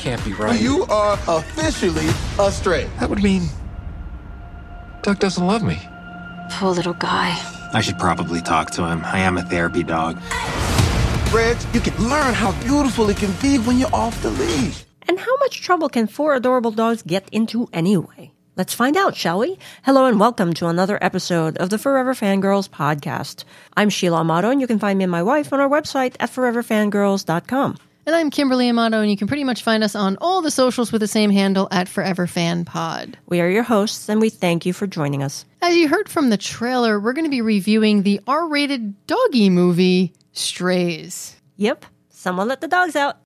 that can't be right. You are officially a stray. That would mean Doug doesn't love me. Poor little guy. I should probably talk to him. I am a therapy dog. Reg, you can learn how beautiful it can be when you're off the leash. And how much trouble can four adorable dogs get into anyway? Let's find out, shall we? Hello and welcome to another episode of the Forever Fangirls podcast. I'm Sheila Amato, and you can find me and my wife on our website at foreverfangirls.com. And I'm Kimberly Amato, and you can pretty much find us on all the socials with the same handle at Forever Fan Pod. We are your hosts, and we thank you for joining us. As you heard from the trailer, we're going to be reviewing the R rated doggy movie, Strays. Yep, someone let the dogs out.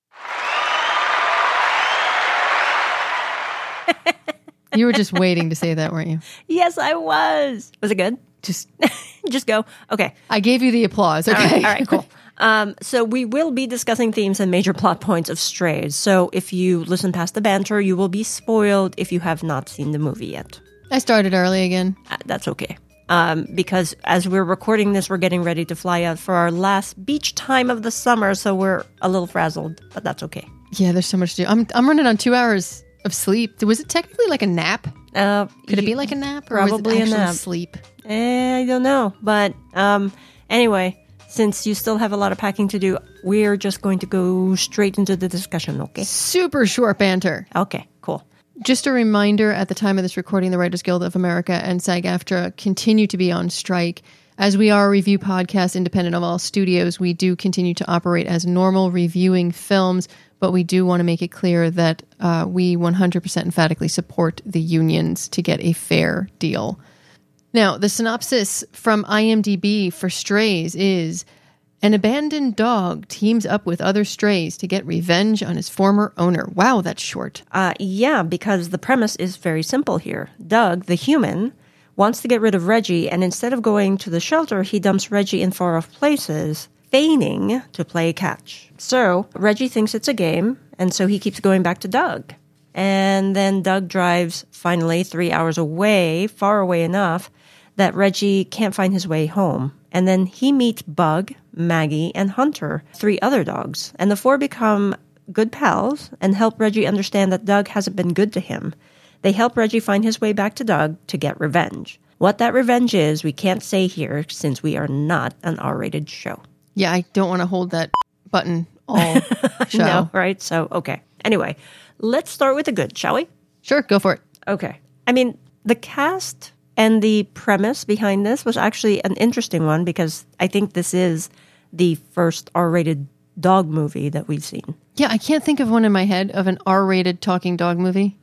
You were just waiting to say that, weren't you? Yes, I was. Was it good? Just, Just go. Okay. I gave you the applause. Okay. All right, all right, cool. Um, so we will be discussing themes and major plot points of Strays. So if you listen past the banter, you will be spoiled if you have not seen the movie yet. I started early again. Uh, that's okay. Um, because as we're recording this, we're getting ready to fly out for our last beach time of the summer, so we're a little frazzled, but that's okay. Yeah, there's so much to do. I'm, I'm running on two hours of sleep. Was it technically like a nap? Uh, Could it be like a nap? Or probably a was it actually nap. sleep? Eh, I don't know, but um, anyway, since you still have a lot of packing to do, we're just going to go straight into the discussion. Okay. Super short banter. Okay. Cool. Just a reminder at the time of this recording, the Writers Guild of America and SAG AFTRA continue to be on strike. As we are a review podcast independent of all studios, we do continue to operate as normal reviewing films, but we do want to make it clear that uh, we 100% emphatically support the unions to get a fair deal. Now, the synopsis from IMDb for Strays is an abandoned dog teams up with other strays to get revenge on his former owner. Wow, that's short. Uh, yeah, because the premise is very simple here. Doug, the human, wants to get rid of Reggie, and instead of going to the shelter, he dumps Reggie in far off places, feigning to play catch. So Reggie thinks it's a game, and so he keeps going back to Doug. And then Doug drives finally three hours away, far away enough that Reggie can't find his way home. And then he meets Bug, Maggie, and Hunter, three other dogs. And the four become good pals and help Reggie understand that Doug hasn't been good to him. They help Reggie find his way back to Doug to get revenge. What that revenge is, we can't say here since we are not an R rated show. Yeah, I don't want to hold that button all show. No, right? So, okay. Anyway, let's start with the good, shall we? Sure, go for it. Okay. I mean, the cast and the premise behind this was actually an interesting one because I think this is the first R rated dog movie that we've seen. Yeah, I can't think of one in my head of an R-rated talking dog movie.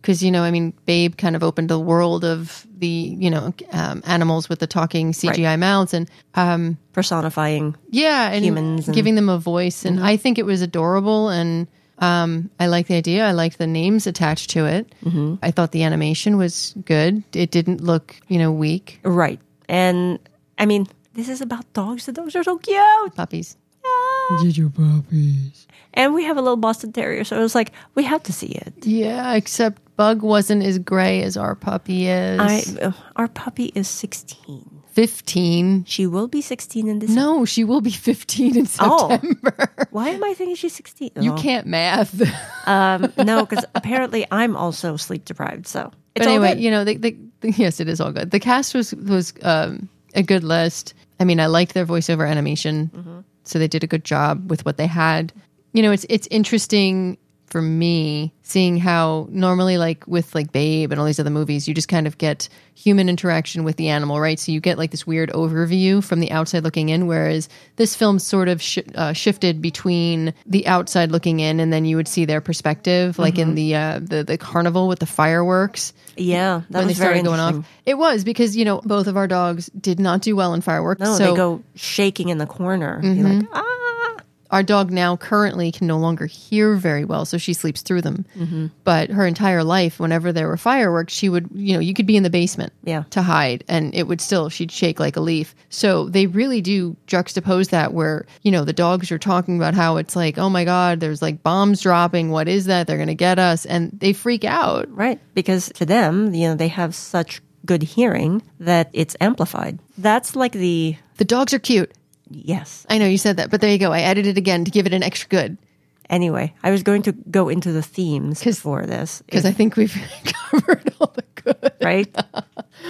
Because you know, I mean, Babe kind of opened the world of the you know um, animals with the talking CGI mouths, and um, Personifying. yeah, and Humans and- giving them a voice. And I think it was adorable, and um, I like the idea. I like the names attached to it. Mm-hmm. I thought the animation was good. It didn't look you know weak. Right. And I mean, this is about dogs. The dogs are so cute. Puppies. And we have a little Boston Terrier, so it was like, we have to see it. Yeah, except Bug wasn't as gray as our puppy is. I, uh, our puppy is 16. 15. She will be 16 in December. No, she will be 15 in Oh. September. Why am I thinking she's 16? You Oh. can't math. Um, no, because apparently I'm also sleep deprived. So it's but anyway, all good. you know, the, the, the, yes, it is all good. The cast was was um, a good list. I mean, I liked their voiceover animation, Mm-hmm. so they did a good job with what they had. You know, it's it's interesting for me seeing how normally like with like Babe and all these other movies, you just kind of get human interaction with the animal, right? So you get like this weird overview from the outside looking in, whereas this film sort of sh- uh, shifted between the outside looking in, and then you would see their perspective, like Mm-hmm. in the uh, the the carnival with the fireworks yeah, that when they was very started going off. It was because you know both of our dogs did not do well in fireworks. No, so they go shaking in the corner. You're like, ah. Our dog now currently can no longer hear very well, so she sleeps through them. Mm-hmm. But her entire life, whenever there were fireworks, she would you know you could be in the basement Yeah. to hide, and it would still she'd shake like a leaf. So they really do juxtapose that where you know the dogs are talking about how it's like oh my god, there's like bombs dropping. What is that? They're gonna get us, and they freak out. Right. Because to them, you know, they have such good hearing that it's amplified. That's like the The dogs are cute. Yes. I know you said that, but there you go. I added it again to give it an extra good. Anyway, I was going to go into the themes for this, Because I think we've covered all the good. right?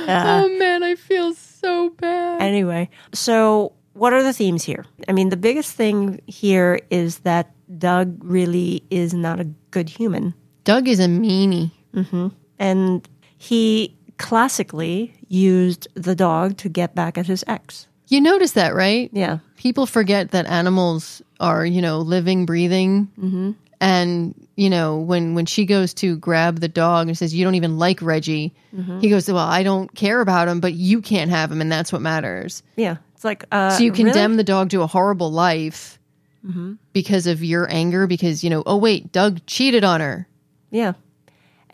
Uh-huh. oh man, I feel so bad. Anyway, so what are the themes here? I mean, the biggest thing here is that Doug really is not a good human. Doug is a meanie. Mm-hmm. And he classically used the dog to get back at his ex. You notice that, right? Yeah. People forget that animals are, you know, living, breathing. Mm-hmm. And, you know, when, when she goes to grab the dog and says, You don't even like Reggie, he goes, Well, I don't care about him, but you can't have him. And that's what matters. Yeah. It's like, uh, So you really? condemn the dog to a horrible life because of your anger, because, you know, oh, wait, Doug cheated on her. Yeah.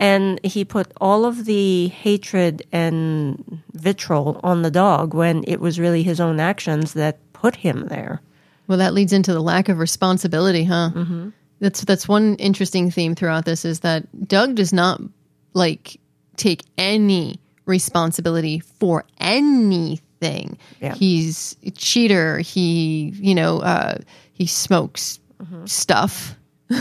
And he put all of the hatred and vitriol on the dog when it was really his own actions that put him there. Well, that leads into the lack of responsibility, huh? Mm-hmm. That's that's one interesting theme throughout this is that Doug does not like take any responsibility for anything. Yeah. He's a cheater. He, you know, uh, he smokes stuff.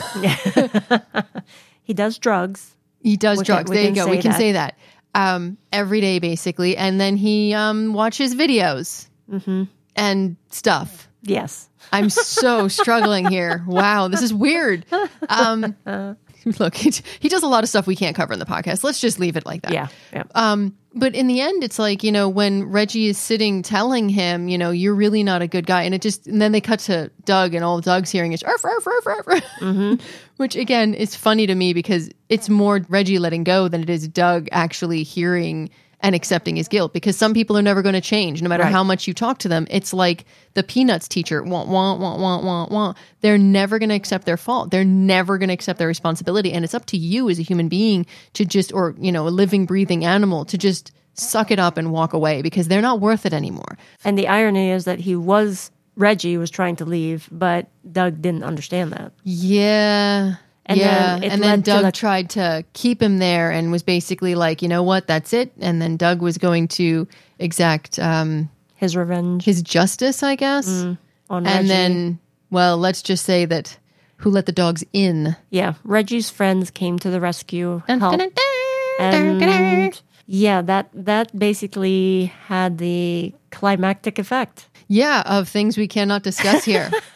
He does drugs. He does We drugs. we there you go. We can that. say that um, every day, basically, and then he um, watches videos Mm-hmm. and stuff. Yes. I'm so struggling here. Wow, this is weird. Um, look, he, he does a lot of stuff we can't cover in the podcast. Let's just leave it like that. Yeah. Yeah. Um, but in the end, it's like you know when Reggie is sitting telling him, you know, you're really not a good guy, and it just and then they cut to Doug, and all Doug's hearing is arf, arf, arf, arf, arf. Mm-hmm. which again is funny to me because it's more Reggie letting go than it is Doug actually hearing and accepting his guilt. Because some people are never going to change, no matter Right. how much you talk to them. It's like the Peanuts teacher, wah wah wah wah wah wah. They're never going to accept their fault. They're never going to accept their responsibility, and it's up to you as a human being to just, or you know, a living, breathing animal to just suck it up and walk away because they're not worth it anymore. And the irony is that he was, Reggie was trying to leave, but Doug didn't understand that. Yeah. And yeah. then and then to Doug the- tried to keep him there and was basically like, you know what, that's it. And then Doug was going to exact um, His revenge his justice, I guess. on and Reggie. then, well, let's just say that who let the dogs in? yeah, Reggie's friends came to the rescue. Dun, help. dun, dun, dun, dun, dun. and yeah, that that basically had the climactic effect. Yeah, of things we cannot discuss here.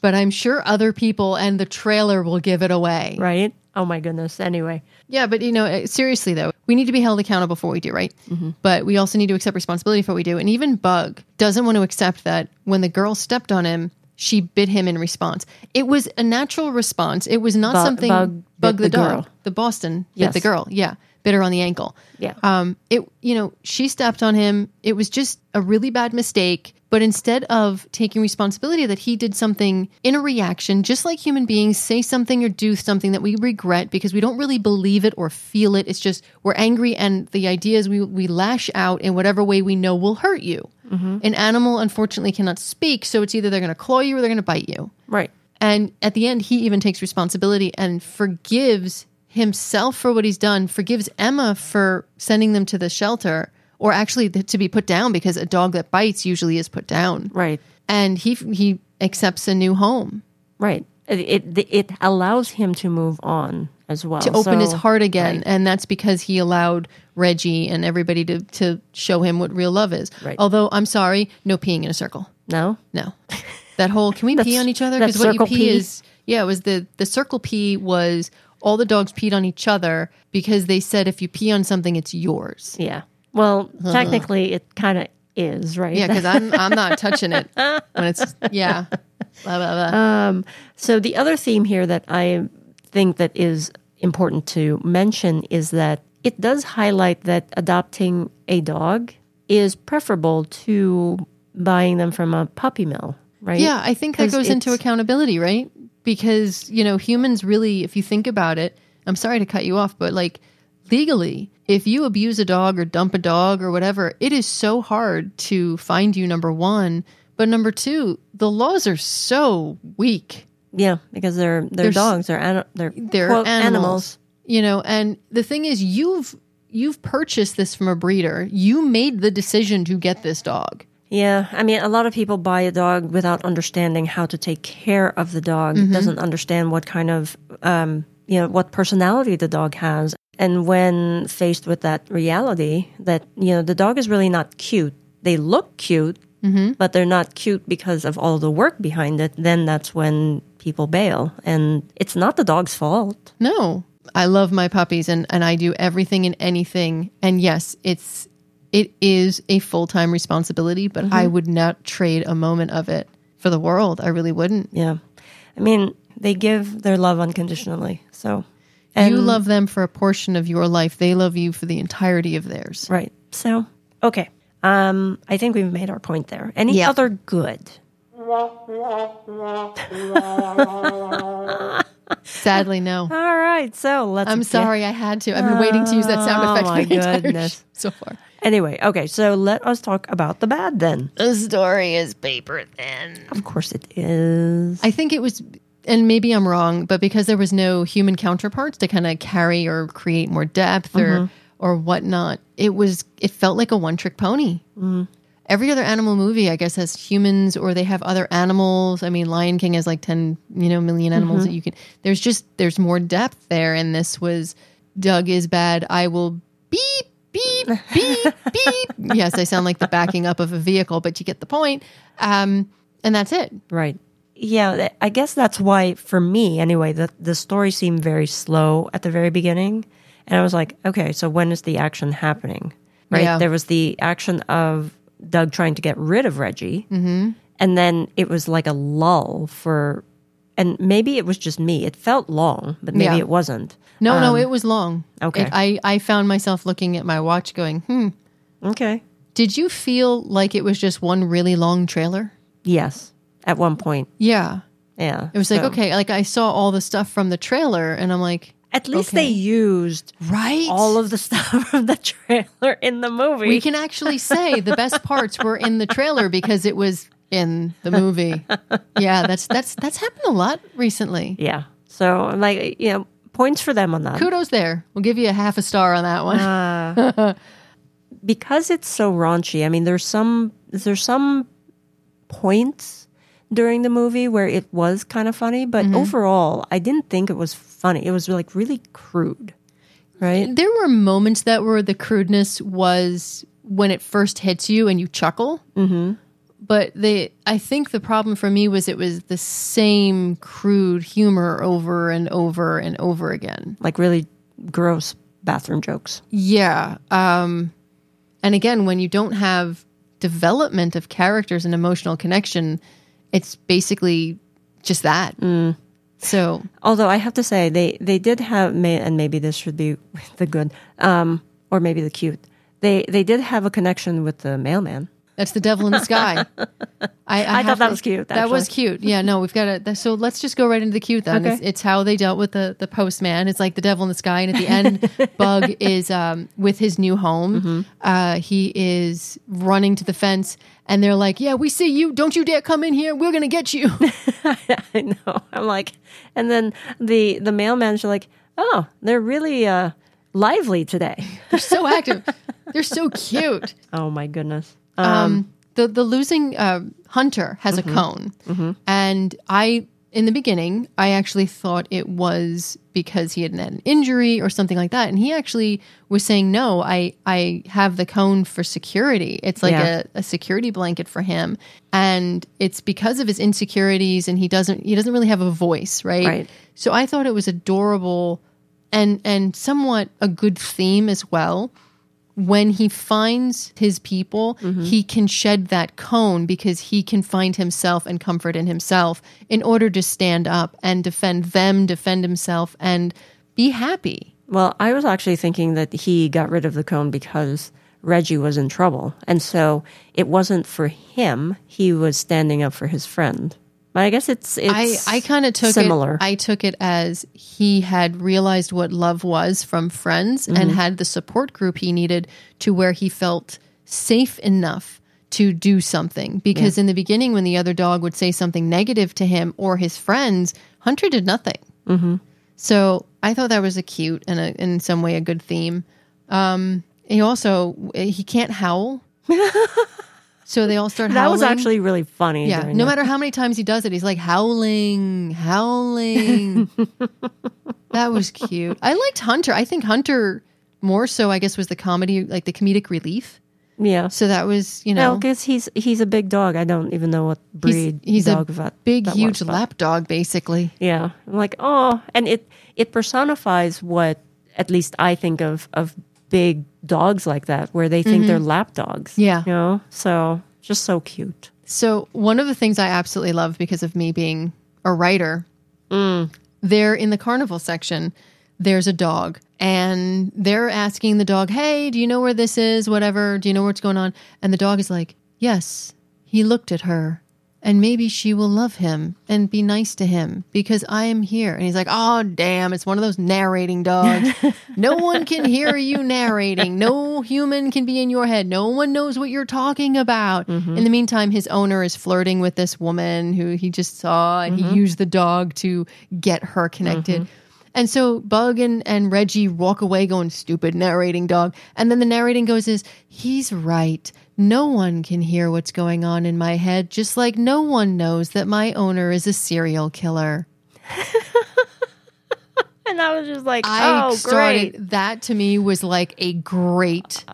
but I'm sure other people and the trailer will give it away. Right? Oh my goodness. Anyway, Yeah, but you know, uh, seriously though, we need to be held accountable for what we do, right? But we also need to accept responsibility for what we do. And even Bug doesn't want to accept that when the girl stepped on him, she bit him in response. It was a natural response. It was not Bu- something Bug Bug the, the dog, girl. the Boston bit the girl. Yeah, bit her on the ankle. Yeah. Um. It. You know, she stepped on him. It was just a really bad mistake. But instead of taking responsibility that he did something in a reaction, just like human beings say something or do something that we regret because we don't really believe it or feel it. It's just we're angry, and the idea is we we lash out in whatever way we know will hurt you. Mm-hmm. An animal, unfortunately, cannot speak, so it's either they're going to claw you or they're going to bite you. right. And at the end, he even takes responsibility and forgives himself for what he's done, forgives Emma for sending them to the shelter, or actually to be put down because a dog that bites usually is put down. Right. And he he accepts a new home Right. It, it it allows him to move on as well. to open his heart again, and that's because he allowed Reggie and everybody to to show him what real love is. Right. Although I'm sorry, no peeing in a circle. No. No. That whole can we pee on each other? Because what you pee, pee? is yeah, it was the the circle pee was all the dogs peed on each other because they said if you pee on something, it's yours. Yeah. Well, technically, it kind of is right. Yeah, because I'm I'm not touching it when it's yeah. Blah, blah, blah. Um, so the other theme here that I think that is important to mention is that it does highlight that adopting a dog is preferable to buying them from a puppy mill, right? Yeah, I think that goes into accountability, right? Because, you know, humans really, if you think about it, I'm sorry to cut you off, but like legally, if you abuse a dog or dump a dog or whatever, it is so hard to find you, number one. But number two, the laws are so weak. Yeah, because they're they're, They're dogs. They're ani- they're They're quote, animals, You know, and the thing is, you've you've purchased this from a breeder. You made the decision to get this dog. Yeah, I mean, a lot of people buy a dog without understanding how to take care of the dog. Doesn't understand what kind of, um, you know, what personality the dog has. And when faced with that reality, that you know, the dog is really not cute. They look cute, mm-hmm. but they're not cute because of all the work behind it. Then that's when people bail, and it's not the dog's fault. No, I love my puppies and, and I do everything and anything. And yes, it's it is a full time responsibility, but I mm-hmm. would not trade a moment of it for the world. I really wouldn't. Yeah, I mean, they give their love unconditionally. So, you love them for a portion of your life. They love you for the entirety of theirs. Right. So, okay. Um, I think we've made our point there. Any Yeah. other good? Sadly, no. All right. So let's. I'm get- sorry, I had to. I've been waiting to use that sound effect Oh, my for the goodness. so far. Anyway, okay. So let us talk about the bad then. The story is paper thin. Of course, it is. I think it was, and maybe I'm wrong, but because there was no human counterparts to kind of carry or create more depth or mm-hmm. or whatnot, it was it felt like a one trick pony. Mm-hmm. Every other animal movie, I guess, has humans or they have other animals. I mean, Lion King has like ten, you know, million animals mm-hmm. that you can. There's just there's more depth there, and this was Doug is bad. I will beep beep beep beep. Yes, I sound like the backing up of a vehicle, but you get the point. Um, and that's it. Right. Yeah, I guess that's why, for me anyway, the, the story seemed very slow at the very beginning. And I was like, okay, so when is the action happening? Right. Yeah. There was the action of Doug trying to get rid of Reggie. Mm-hmm. And then it was like a lull for, and maybe it was just me. It felt long, but maybe Yeah. it wasn't. No, no, it was long. okay. It- I, I found myself looking at my watch going, hmm. Okay. Did you feel like it was just one really long trailer? Yes. At one point. Yeah. Yeah. It was like, So- okay, like I saw all the stuff from the trailer and I'm like, At least okay. they used right? all of the stuff from the trailer in the movie. we can actually say the best parts were in the trailer because it was in the movie. Yeah, that's that's that's happened a lot recently. Yeah. So I'm like, you know, points for them on that. Kudos there. We'll give you a half a star on that one. Uh, because it's so raunchy. I mean, there's some there's some points during the movie where it was kind of funny, but overall, I didn't think it was funny. It was like really crude. Right? there were moments that were the crudeness was when it first hits you and you chuckle. Mm-hmm. But they, I think the problem for me was it was the same crude humor over and over and over again. Like really gross bathroom jokes. Yeah. Um, and again, when you don't have development of characters and emotional connection, it's basically just that. So Although I have to say, they they did have, and maybe this should be the good, um, or maybe the cute. They they did have a connection with the mailman. That's the devil in the sky. I, I thought that to- was cute, That was cute. Yeah, no, we've got to. So let's just go right into the cute then. Okay. It's, it's how they dealt with the the postman. It's like the devil in the sky, and at the end, Bug is um, with his new home. Mm-hmm. Uh, he is running to the fence, and they're like, "Yeah, we see you. Don't you dare come in here. We're gonna get you." I know. I'm like, and then the the mailman's are like, oh, they're really uh, lively today. they're so active. They're so cute. Oh my goodness. Um, the the losing uh, hunter has a cone, and I in the beginning I actually thought it was because he had had an injury or something like that, and he actually was saying no, I I have the cone for security. It's like Yeah. a, a security blanket for him, and it's because of his insecurities, and he doesn't he doesn't really have a voice, right? Right. So I thought it was adorable, and and somewhat a good theme as well when he finds his people, mm-hmm. he can shed that cone because he can find himself and comfort in himself in order to stand up and defend them, defend himself, and be happy. Well, I was actually thinking that he got rid of the cone because Reggie was in trouble, and so it wasn't for him. He was standing up for his friend. But I guess it's it's I, I kind of took similar. it. I took it as he had realized what love was from friends Mm-hmm. and had the support group he needed to where he felt safe enough to do something. Because in the beginning, when the other dog would say something negative to him or his friends, Hunter did nothing. Mm-hmm. So I thought that was a cute and a, in some way a good theme. Um, he also he can't howl. So they all start That howling. was actually really funny. yeah. No it. matter how many times he does it, he's like howling, howling. that was cute. I liked Hunter. I think Hunter more so, I guess, was the comedy, like the comedic relief. Yeah. So that was, you No, know, because he's he's a big dog. I don't even know what breed he's dog a that big, that huge was, lap dog, basically. Yeah, I'm like oh, and it it personifies what at least I think of of big dogs like that, where they think they're lap dogs. Mm-hmm. Yeah. you know, so just so cute. So one of the things I absolutely love because of me being a writer, there in the carnival section, there's a dog, and they're asking the dog, "Hey, do you know where this is? Whatever. Do you know what's going on?" And the dog is like, "Yes." He looked at her, and maybe she will love him and be nice to him because I am here. And he's like, "Oh, damn! It's one of those narrating dogs. no one can hear you narrating. No human can be in your head. No one knows what you're talking about." Mm-hmm. In the meantime, his owner is flirting with this woman who he just saw, and he mm-hmm. used the dog to get her connected. Mm-hmm. And so Bug and, and Reggie walk away going, stupid narrating dog. And then the narrating goes is, he's right. No one can hear what's going on in my head, just like no one knows that my owner is a serial killer. And I was just like, I oh, started, great. that to me was like a great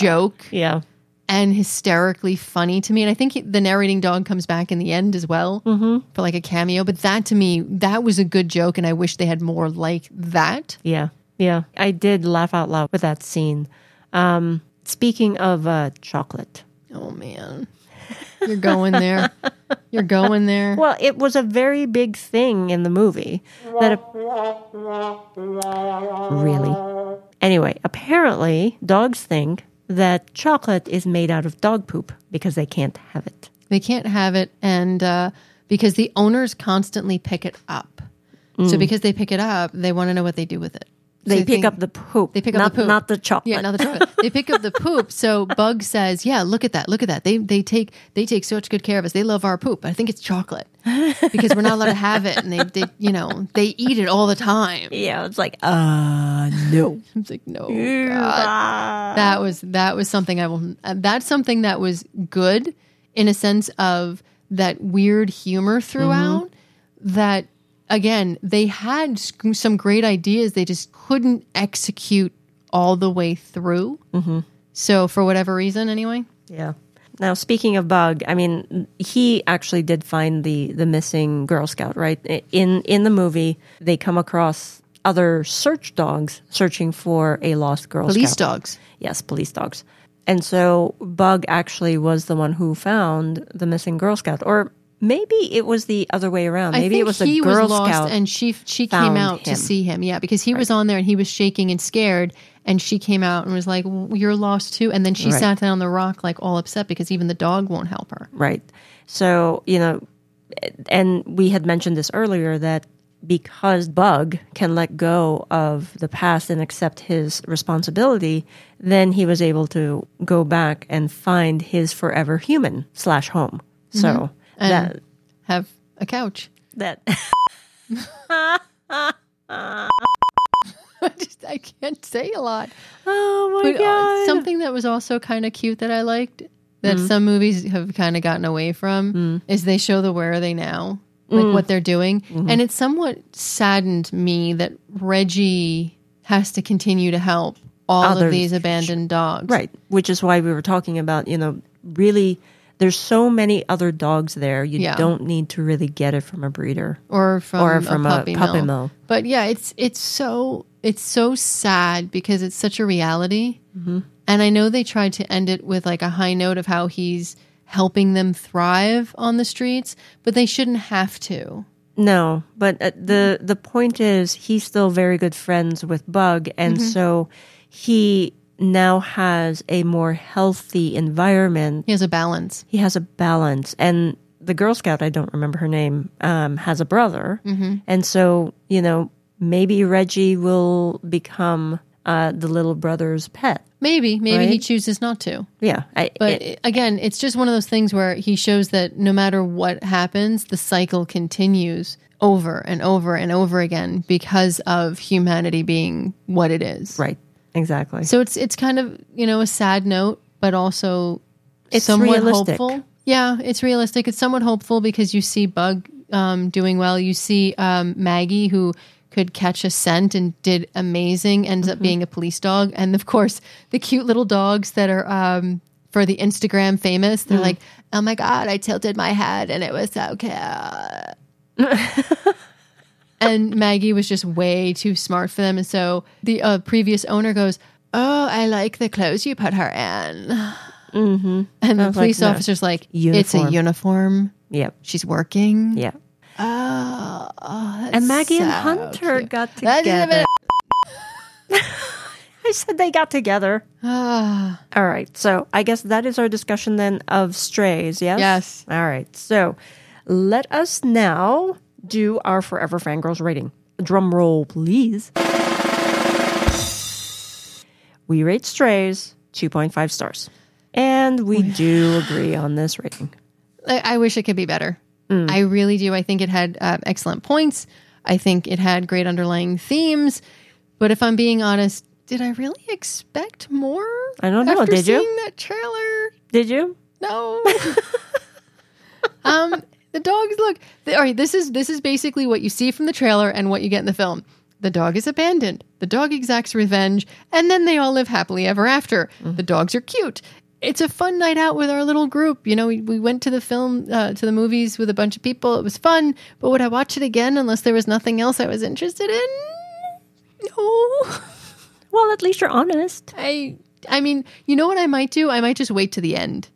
joke Yeah, and hysterically funny to me. And I think he- the narrating dog comes back in the end as well for like a cameo. But that to me, that was a good joke. And I wish they had more like that. yeah, yeah. I did laugh out loud with that scene. Um, speaking of uh, chocolate, Oh man. You're going there. You're going there. well, it was a very big thing in the movie that. really. Anyway, apparently, dogs think that chocolate is made out of dog poop because they can't have it. They can't have it and uh, because the owners constantly pick it up. So because they pick it up, they want to know what they do with it. So They pick think- up the poop. They pick up not, the poop. not the chocolate. Yeah, not the chocolate. they pick up the poop. So Bug says, "Yeah, look at that. Look at that. They they take they take such good care of us. They love our poop. I think it's chocolate because we're not allowed to have it, and they they you know they eat it all the time." yeah, it's like, uh, no. It's like no, God. that was that was something I will. uh, That's something that was good in a sense of that weird humor throughout. That again, they had some great ideas. They just couldn't execute all the way through. Mm-hmm. So for whatever reason, anyway. Yeah. Now, speaking of Bug, I mean, he actually did find the the missing Girl Scout, right? In in the movie, they come across other search dogs searching for a lost Girl scout. Police Scout. dogs. Yes, police dogs. And so Bug actually was the one who found the missing Girl Scout, or maybe it was the other way around. Maybe it was the he Girl was lost Scout. and she she came out to see him. Yeah, because he was on there and he was shaking and scared, and she came out and was like, well, "You're lost too." And then she Right. sat down on the rock like all upset because even the dog won't help her. Right. So, you know, and we had mentioned this earlier that because Bug can let go of the past and accept his responsibility, then he was able to go back and find his forever human slash home. So mm-hmm. And that have a couch. that I just I can't say a lot. oh my But uh, god, something that was also kind of cute that I liked that Mm-hmm. some movies have kind of gotten away from Mm. is they show the where are they now, like what they're doing, Mm-hmm. and it somewhat saddened me that Reggie has to continue to help all of these abandoned dogs. right? Which is why we were talking about, you know, really. There's so many other dogs there. You Yeah. don't need to really get it from a breeder. or from Or a from a puppy, puppy mill. mill. But yeah, it's it's so it's so sad because it's such a reality. Mm-hmm. And I know they tried to end it with like a high note of how he's helping them thrive on the streets, but they shouldn't have to. No, but uh, the the point is he's still very good friends with Bug, and Mm-hmm. so he now has a more healthy environment. He has a balance. He has a balance, and the Girl Scout I don't remember her name um, has a brother, Mm-hmm. and so you know maybe Reggie will become uh, the little brother's pet. Maybe, maybe he chooses not to. Yeah, I, But it- again, it's just one of those things where he shows that no matter what happens, the cycle continues over and over and over again because of humanity being what it is. right, exactly. So it's it's kind of you know a sad note, but also It's somewhat realistic. hopeful. Yeah, it's realistic. It's somewhat hopeful because you see Bug um, doing well. You see um, Maggie, who could catch a scent and did amazing, ends Mm-hmm. up being a police dog. And of course, the cute little dogs that are um, for the Instagram famous, Mm. they're like, oh my God, I tilted my head and it was so cute. and Maggie was just way too smart for them. And so the uh, previous owner goes, Oh, I like the clothes you put her in. Mm-hmm. And the was like, police no, officer's like, It's a uniform." uniform. Yep. She's working. Yeah. Oh, oh, And Maggie and Hunter cute. got together. I said they got together. Ah, All right. So I guess that is our discussion then of strays. Yes. Yes. All right. So let us now do our Forever Fangirls rating. Drum roll, please. We rate strays 2.5 stars. And we do agree on this rating. I, I wish it could be better. I really do. I think it had uh, excellent points. I think it had great underlying themes. But if I'm being honest, did I really expect more? I don't know. After Did you? that trailer, Did you? No. the dogs look. All right, this is this is basically what you see from the trailer and what you get in the film. The dog is abandoned. The dog exacts revenge, and then they all live happily ever after. The dogs are cute. It's a fun night out with our little group. You know, we, we went to the film, uh, to the movies with a bunch of people. It was fun. But would I watch it again unless there was nothing else I was interested in? No. Well, at least you're honest. I I mean, you know what I might do? I might just wait to the end.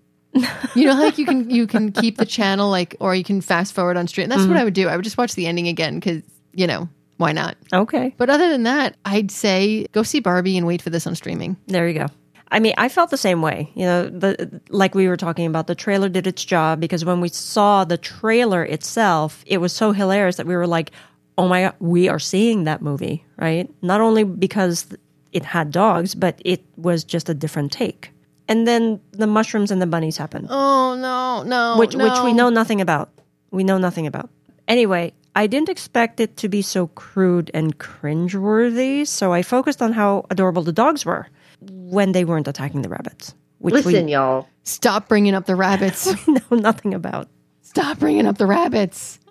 You know, like you can you can keep the channel like, or you can fast forward on stream. And That's Mm-hmm. what I would do. I would just watch the ending again because you know why not? Okay. But other than that, I'd say go see Barbie and wait for this on streaming. There you go. I mean, I felt the same way. You know, the like we were talking about, the trailer did its job because when we saw the trailer itself, it was so hilarious that we were like, "Oh my god, we are seeing that movie!" Right? Not only because it had dogs, but it was just a different take. And then the mushrooms and the bunnies happen. Oh no, no, which which we know nothing about. We know nothing about. Anyway, I didn't expect it to be so crude and cringeworthy, so I focused on how adorable the dogs were when they weren't attacking the rabbits. Which Listen, we y'all. Stop bringing up the rabbits. know nothing about. Stop bringing up the rabbits.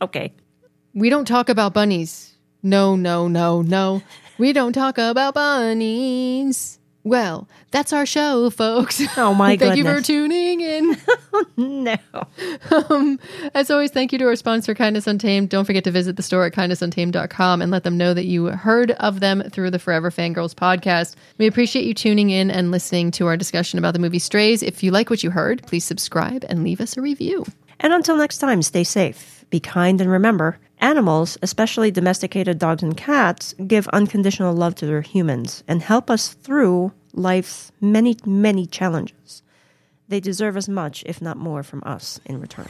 Okay. We don't talk about bunnies. No, no, no, no. We don't talk about bunnies. Well, that's our show, folks. Oh, my god! Thank you for tuning in. No. Um, as always, thank you to our sponsor, Kindness Untamed. Don't forget to visit the store at kindnessuntamed.com and let them know that you heard of them through the Forever Fangirls podcast. We appreciate you tuning in and listening to our discussion about the movie Strays. If you like what you heard, please subscribe and leave us a review. And until next time, stay safe, be kind, and remember animals, especially domesticated dogs and cats, give unconditional love to their humans and help us through life's many, many challenges. They deserve as much, if not more, from us in return.